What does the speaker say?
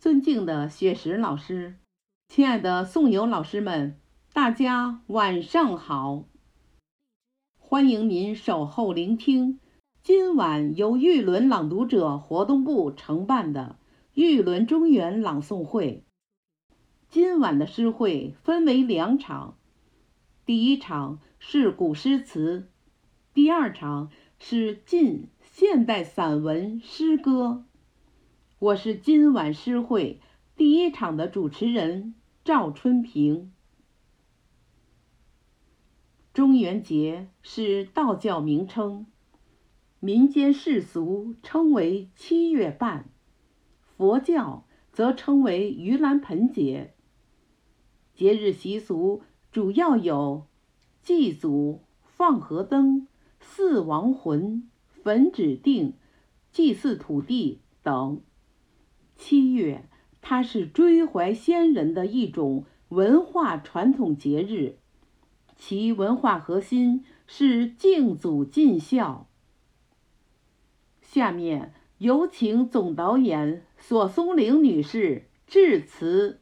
尊敬的雪石老师，亲爱的宋友老师们，大家晚上好！欢迎您守候聆听今晚由玉轮朗读者活动部承办的玉轮中原朗诵会。今晚的诗会分为两场，第一场是古诗词，第二场是近现代散文诗歌。我是今晚诗会第一场的主持人赵春平。中元节是道教名称，民间世俗称为七月半，佛教则称为盂兰盆节。节日习俗主要有祭祖、放河灯、祀亡魂、焚指定、祭祀土地等。七月，它是追怀先人的一种文化传统节日，其文化核心是敬祖尽孝。下面有请总导演索松玲女士致辞。